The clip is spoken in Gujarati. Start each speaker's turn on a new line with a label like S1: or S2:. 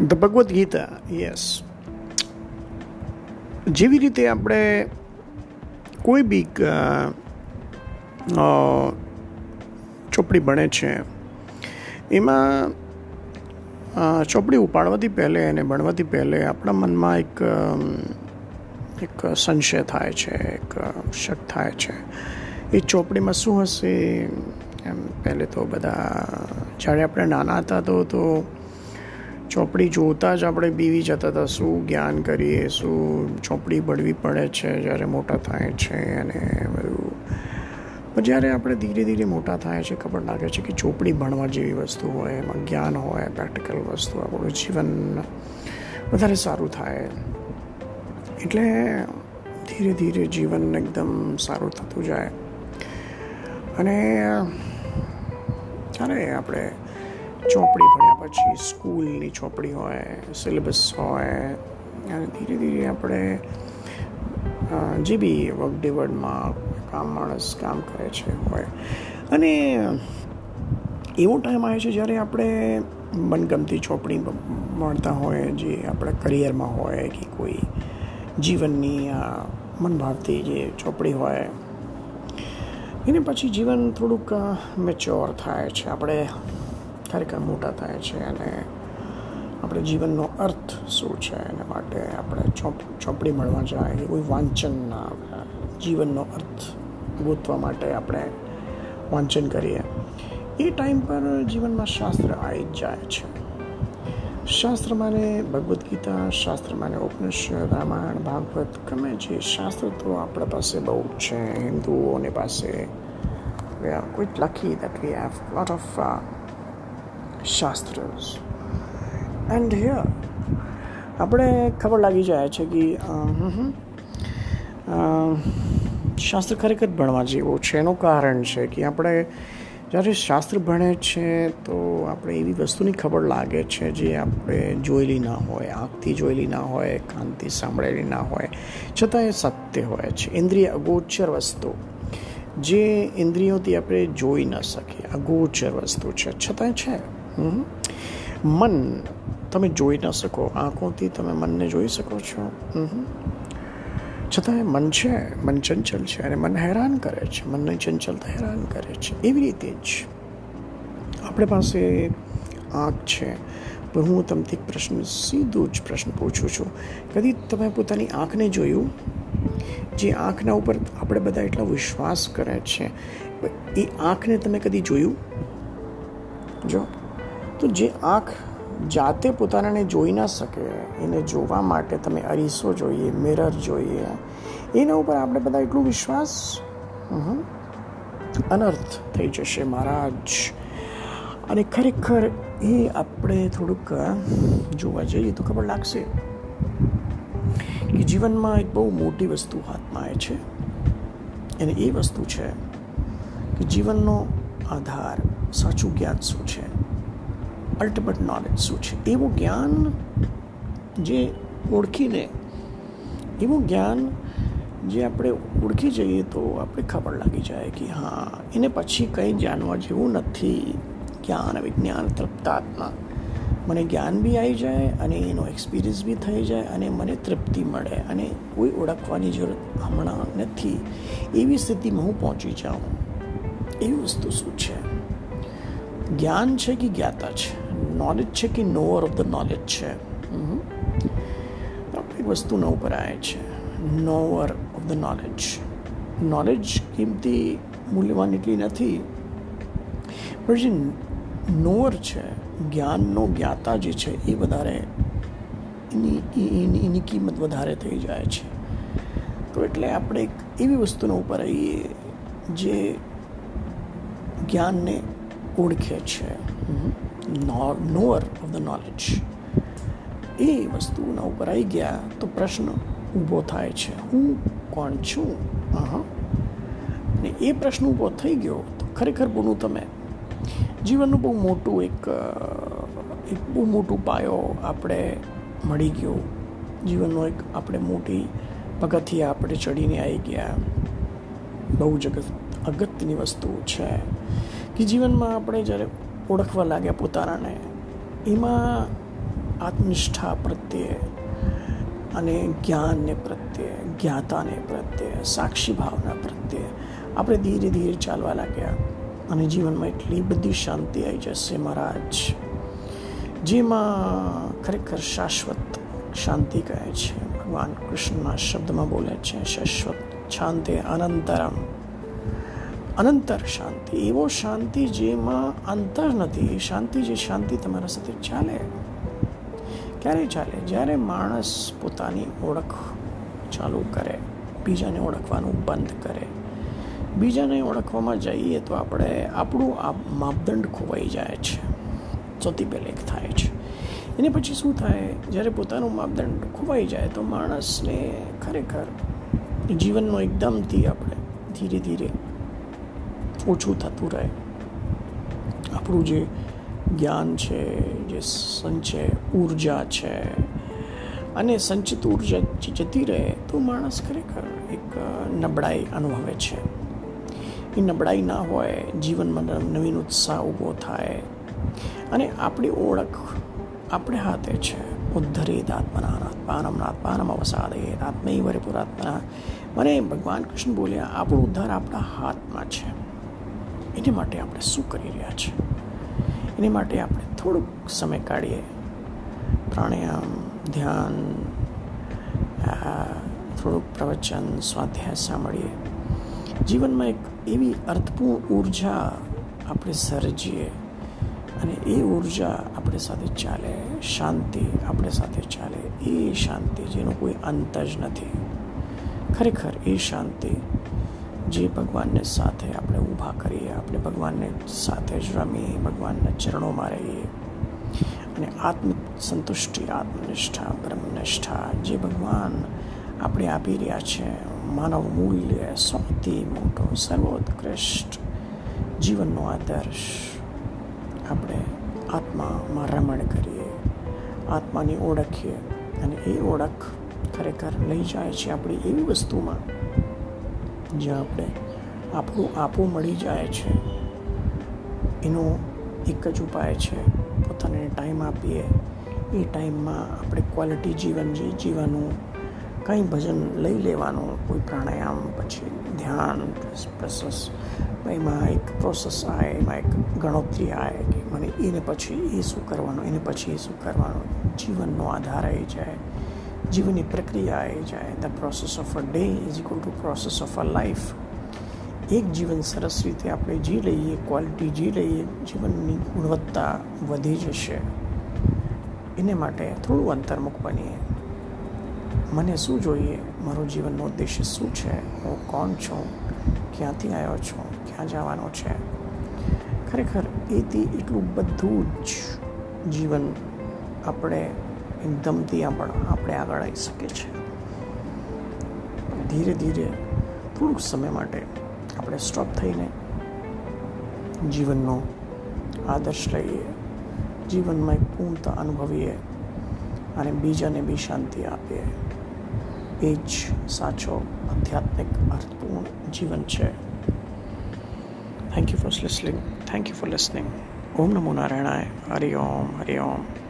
S1: ધ ભગવદ્ ગીતા યસ જેવી રીતે આપણે કોઈ બી ચોપડી બને છે, એમાં ચોપડી ઉપાડવાથી પહેલે અને ભણવાથી પહેલે આપણા મનમાં એક એક સંશય થાય છે, એક શક થાય છે. એ ચોપડીમાં શું હશે? એમ પહેલે તો બધા, જ્યારે આપણે નાના હતા તો તો ચોપડી જોતા જ આપણે બીવી જતા હતા. શું જ્ઞાન કરીએ, શું ચોપડી ભણવી પડે છે, જ્યારે મોટા થાય છે અને બધું. પણ જ્યારે આપણે ધીરે ધીરે મોટા થાય છે, ખબર લાગે છે કે ચોપડી ભણવા જેવી વસ્તુ હોય, એમાં જ્ઞાન હોય, પ્રેક્ટિકલ વસ્તુ, આપણું જીવન વધારે સારું થાય. એટલે ધીરે ધીરે જીવન એકદમ સારું થતું જાય. અને જ્યારે આપણે ચોપડી ભણ્યા પછી સ્કૂલની ચોપડી હોય, સિલેબસ હોય, અને ધીરે ધીરે આપણે જે બી વર્ક કામ માણસ કામ કરે છે હોય. અને એવો ટાઈમ આવે છે જ્યારે આપણે મનગમતી ચોપડી મળતા હોય, જે આપણા કરિયરમાં હોય કે કોઈ જીવનની આ ભાવતી જે ચોપડી હોય. એને પછી જીવન થોડુંક મેચ્યોર થાય છે. આપણે ખરેખર મોટા થાય છે અને આપણે જીવનનો અર્થ શું છે એના માટે આપણે ચોપ ચોપડી મળવા જાય કોઈ વાંચનના જીવનનો અર્થ ગોતવા માટે આપણે વાંચન કરીએ. એ ટાઈમ પર જીવનમાં શાસ્ત્ર આવી જ જાય છે. શાસ્ત્ર માને ભગવદ્ ગીતા શાસ્ત્ર માને ઉપનિષદ રામાયણ ભાગવત ગમે છે શાસ્ત્ર તો આપણા પાસે બહુ છે. હિન્દુઓની પાસે we લખી have a lot of uh, શાસ્ત્રસ. એન્ડ હિયર આપણે ખબર લાગી જાય છે કે શાસ્ત્ર ખરેખર ભણવા જેવું છે. એનું કારણ છે કે આપણે જ્યારે શાસ્ત્ર ભણે છે, તો આપણે એવી વસ્તુની ખબર લાગે છે જે આપણે જોયેલી ના હોય, આંખથી જોયેલી ના હોય, કાનથી સાંભળેલી ના હોય. છતાં એ સત્ય હોય છે. ઇન્દ્રિય અગોચર વસ્તુ. જે ઇન્દ્રિયોથી આપણે જોઈ ન શકીએ. અગોચર વસ્તુ છે. છતાં છે. મન, તમે જોઈ ન શકો. આંખોથી તમે મનને જોઈ શકો છો. છતાં મન છે, મન ચંચલ છે અને મન હેરાન કરે છે. મનને ચંચલતા હેરાન કરે છે. એવી રીતે જ આપણે પાસે આંખ છે. પણ હું તમને એક પ્રશ્ન, સીધો જ પ્રશ્ન પૂછું છું. કદી તમે પોતાની આંખને જોયું? જે આંખના ઉપર આપણે બધા એટલો વિશ્વાસ કરે છે. એ આંખને તમે કદી જોયું? જો. તો જે આંખ જાતે પોતાને જોઈ ના શકે, એને જોવા માટે તમે અરીસો જોઈએ મિરર જોઈએ, એના ઉપર આપણે બધા એટલું વિશ્વાસ અનર્થ થઈ જશે મહારાજ. અને ખરેખર એ આપણે થોડુંક જોવા જઈએ તો ખબર લાગશે કે જીવનમાં એક બહુ મોટી વસ્તુ હાથમાં આવે છે. અને એ વસ્તુ છે કે જીવનનો આધાર સાચું જ્ઞાન શું છે? અલ્ટિમેટ નોલેજ શું છે? એવું જ્ઞાન જે ઓળખીને, એવું જ્ઞાન જે આપણે ઓળખી જઈએ તો આપણે ખબર લાગી જાય કે હા, એને પછી કંઈ જાણવા જેવું નથી. જ્ઞાન, વિજ્ઞાન, તૃપ્તાત્મા. મને જ્ઞાન બી આવી જાય અને એનો એક્સપિરિયન્સ બી થઈ જાય અને મને તૃપ્તિ મળે અને કોઈ ઓળખવાની જરૂર હમણાં નથી. એવી સ્થિતિમાં હું પહોંચી જાઉં. એવી વસ્તુ શું છે? જ્ઞાન છે કે જ્ઞાતા છે? નોલેજ છે કે નોઅર ઓફ ધ નોલેજ છે? આપણે વસ્તુના ઉપર આવે છે. Knower of the knowledge knowledge કિંમતી મૂલ્યવાન એટલી નથી. પણ જે નોઅર છે, જ્ઞાનનો જ્ઞાતા જે છે, એ વધારે એની એની કિંમત વધારે થઈ જાય છે. તો એટલે આપણે એક એવી વસ્તુના ઉપર આવીએ જે જ્ઞાનને ઓળખે છે. નોઅર ઓફ ધ નોલેજ એ વસ્તુના ઉપર આવી ગયા તો પ્રશ્ન ઊભો થાય છે હું કોણ છું હા ને એ પ્રશ્ન ઊભો થઈ ગયો તો ખરેખર બોલું તમે જીવનનું બહુ મોટું એક એક બહુ મોટું પાયો આપણે મળી ગયો જીવનનો એક આપણે મોટી પગથિયા આપણે ચડીને આવી ગયા બહુ જ અગત્યની વસ્તુ છે કે જીવનમાં આપણે જ્યારે ઓળખવા લાગ્યા પોતાનાને. એમાં આત્મનિષ્ઠા પ્રત્યે અને જ્ઞાનને પ્રત્યે, જ્ઞાતાને પ્રત્યે, સાક્ષી ભાવના પ્રત્યે આપણે ધીરે ધીરે ચાલવા લાગ્યા અને જીવનમાં એટલી બધી શાંતિ આવી જશે મહારાજ, જેમાં ખરેખર શાશ્વત શાંતિ કહે છે. ભગવાન કૃષ્ણના શબ્દમાં બોલે છે, શાશ્વત, શાંતિ, અનંતરમ. અનંતર શાંતિ. એવો શાંતિ જેમાં અંતર નથી. શાંતિ જે શાંતિ તમારા સાથે ચાલે. ક્યારે ચાલે? જ્યારે માણસ પોતાની ઓળખ ચાલુ કરે, બીજાને ઓળખવાનું બંધ કરે. બીજાને ઓળખવામાં જઈએ તો આપણે આપણું આ માપદંડ ખોવાઈ જાય છે. સૌથી પહેલે એક થાય છે. એને પછી શું થાય? જ્યારે પોતાનું માપદંડ ખોવાઈ જાય તો માણસને ખરેખર જીવનનો એકદમથી આપણે ધીરે ધીરે ઓછું થતું રહે. આપણું જે જ્ઞાન છે, જે સંચય ઊર્જા છે, અને સંચિત ઊર્જા જતી રહે તો માણસ ખરેખર એક નબળાઈ અનુભવે છે. એ નબળાઈ ના હોય, જીવનમાં નવીન ઉત્સાહ ઊભો થાય, અને આપણી ઓળખ આપણે હાથે છે. ઉદ્ધરેત આત્મના, આત્માનમ અવસાદેત આત્મૈ વરિપુરાત્મના મને ભગવાન કૃષ્ણ બોલ્યા, આપણું ઉદ્ધાર આપણા હાથમાં છે. એની માટે આપણે શું કરી રહ્યા છીએ એની માટે આપણે થોડુંક સમય કાઢીએ. પ્રાણાયામ, ધ્યાન થોડુંક પ્રવચન, સ્વાધ્યાય સાંભળીએ. જીવનમાં એક એવી અર્થપૂર્ણ ઊર્જા આપણે સર્જીએ અને એ ઊર્જા આપણે સાથે ચાલે, શાંતિ આપણે સાથે ચાલે, એ શાંતિ જેનો કોઈ અંત જ નથી. ખરેખર એ શાંતિ જે ભગવાનને સાથે આપણે ઊભા કરીએ, આપણે ભગવાનને સાથે જ રમીએ, ભગવાનના ચરણોમાં રહીએ. અને આત્મ સંતુષ્ટિ આત્મનિષ્ઠા, બ્રહ્મનિષ્ઠા જે ભગવાન આપણે આપી રહ્યા છે, માનવ મૂલ્ય સૌથી મોટો, સર્વોત્કૃષ્ટ જીવનનો આદર્શ આપણે આત્મામાં રમણ કરીએ, આત્માની ઓળખીએ. અને એ ઓળખ ખરેખર લઈ જાય છે આપણી એવી વસ્તુમાં જ્યાં આપણે આપણું, આપું મળી જાય છે. એનો એક જ ઉપાય છે પોતાને ટાઈમ આપીએ. એ ટાઈમમાં આપણે ક્વોલિટી જીવન જે જીવવાનું, કંઈ ભજન લઈ લેવાનું, કોઈ પ્રાણાયામ, પછી ધ્યાન પ્રોસેસ એમાં એક પ્રોસેસ આવે, એમાં એક ગણતરી આવે કે મને એને પછી એ શું કરવાનું, એને પછી એ શું કરવાનું. જીવનનો આધાર આવી જાય. જીવનની પ્રક્રિયા એ જાય the process of a day is equal to process of a life એક જીવન સરસ રીતે આપણે જી લઈએ ક્વોલિટી જી લઈએ, જીવનની ગુણવત્તા વધી જશે. એને માટે થોડું અંતર્મુખ બનીએ મને શું જોઈએ? મારો જીવનનો ઉદ્દેશ્ય શું છે? હું કોણ છું? ક્યાંથી આવ્યો છું? ક્યાં જવાનો છે? ખરેખર, એથી એટલું બધું જ જીવન આપણે એકદમથી પણ આપણે આગળ આવી શકીએ છીએ. ધીરે ધીરે થોડુંક સમય માટે આપણે સ્ટોપ થઈને જીવનનો આદર્શ લઈએ. જીવનમાં એક પૂર્ણતા અનુભવીએ અને બીજાને બી શાંતિ આપીએ. એ જ સાચો આધ્યાત્મિક અર્થપૂર્ણ જીવન છે. Thank you for listening thank you for listening Om નમો નારાયણાય. હરિ ઓમ હરિ ઓમ.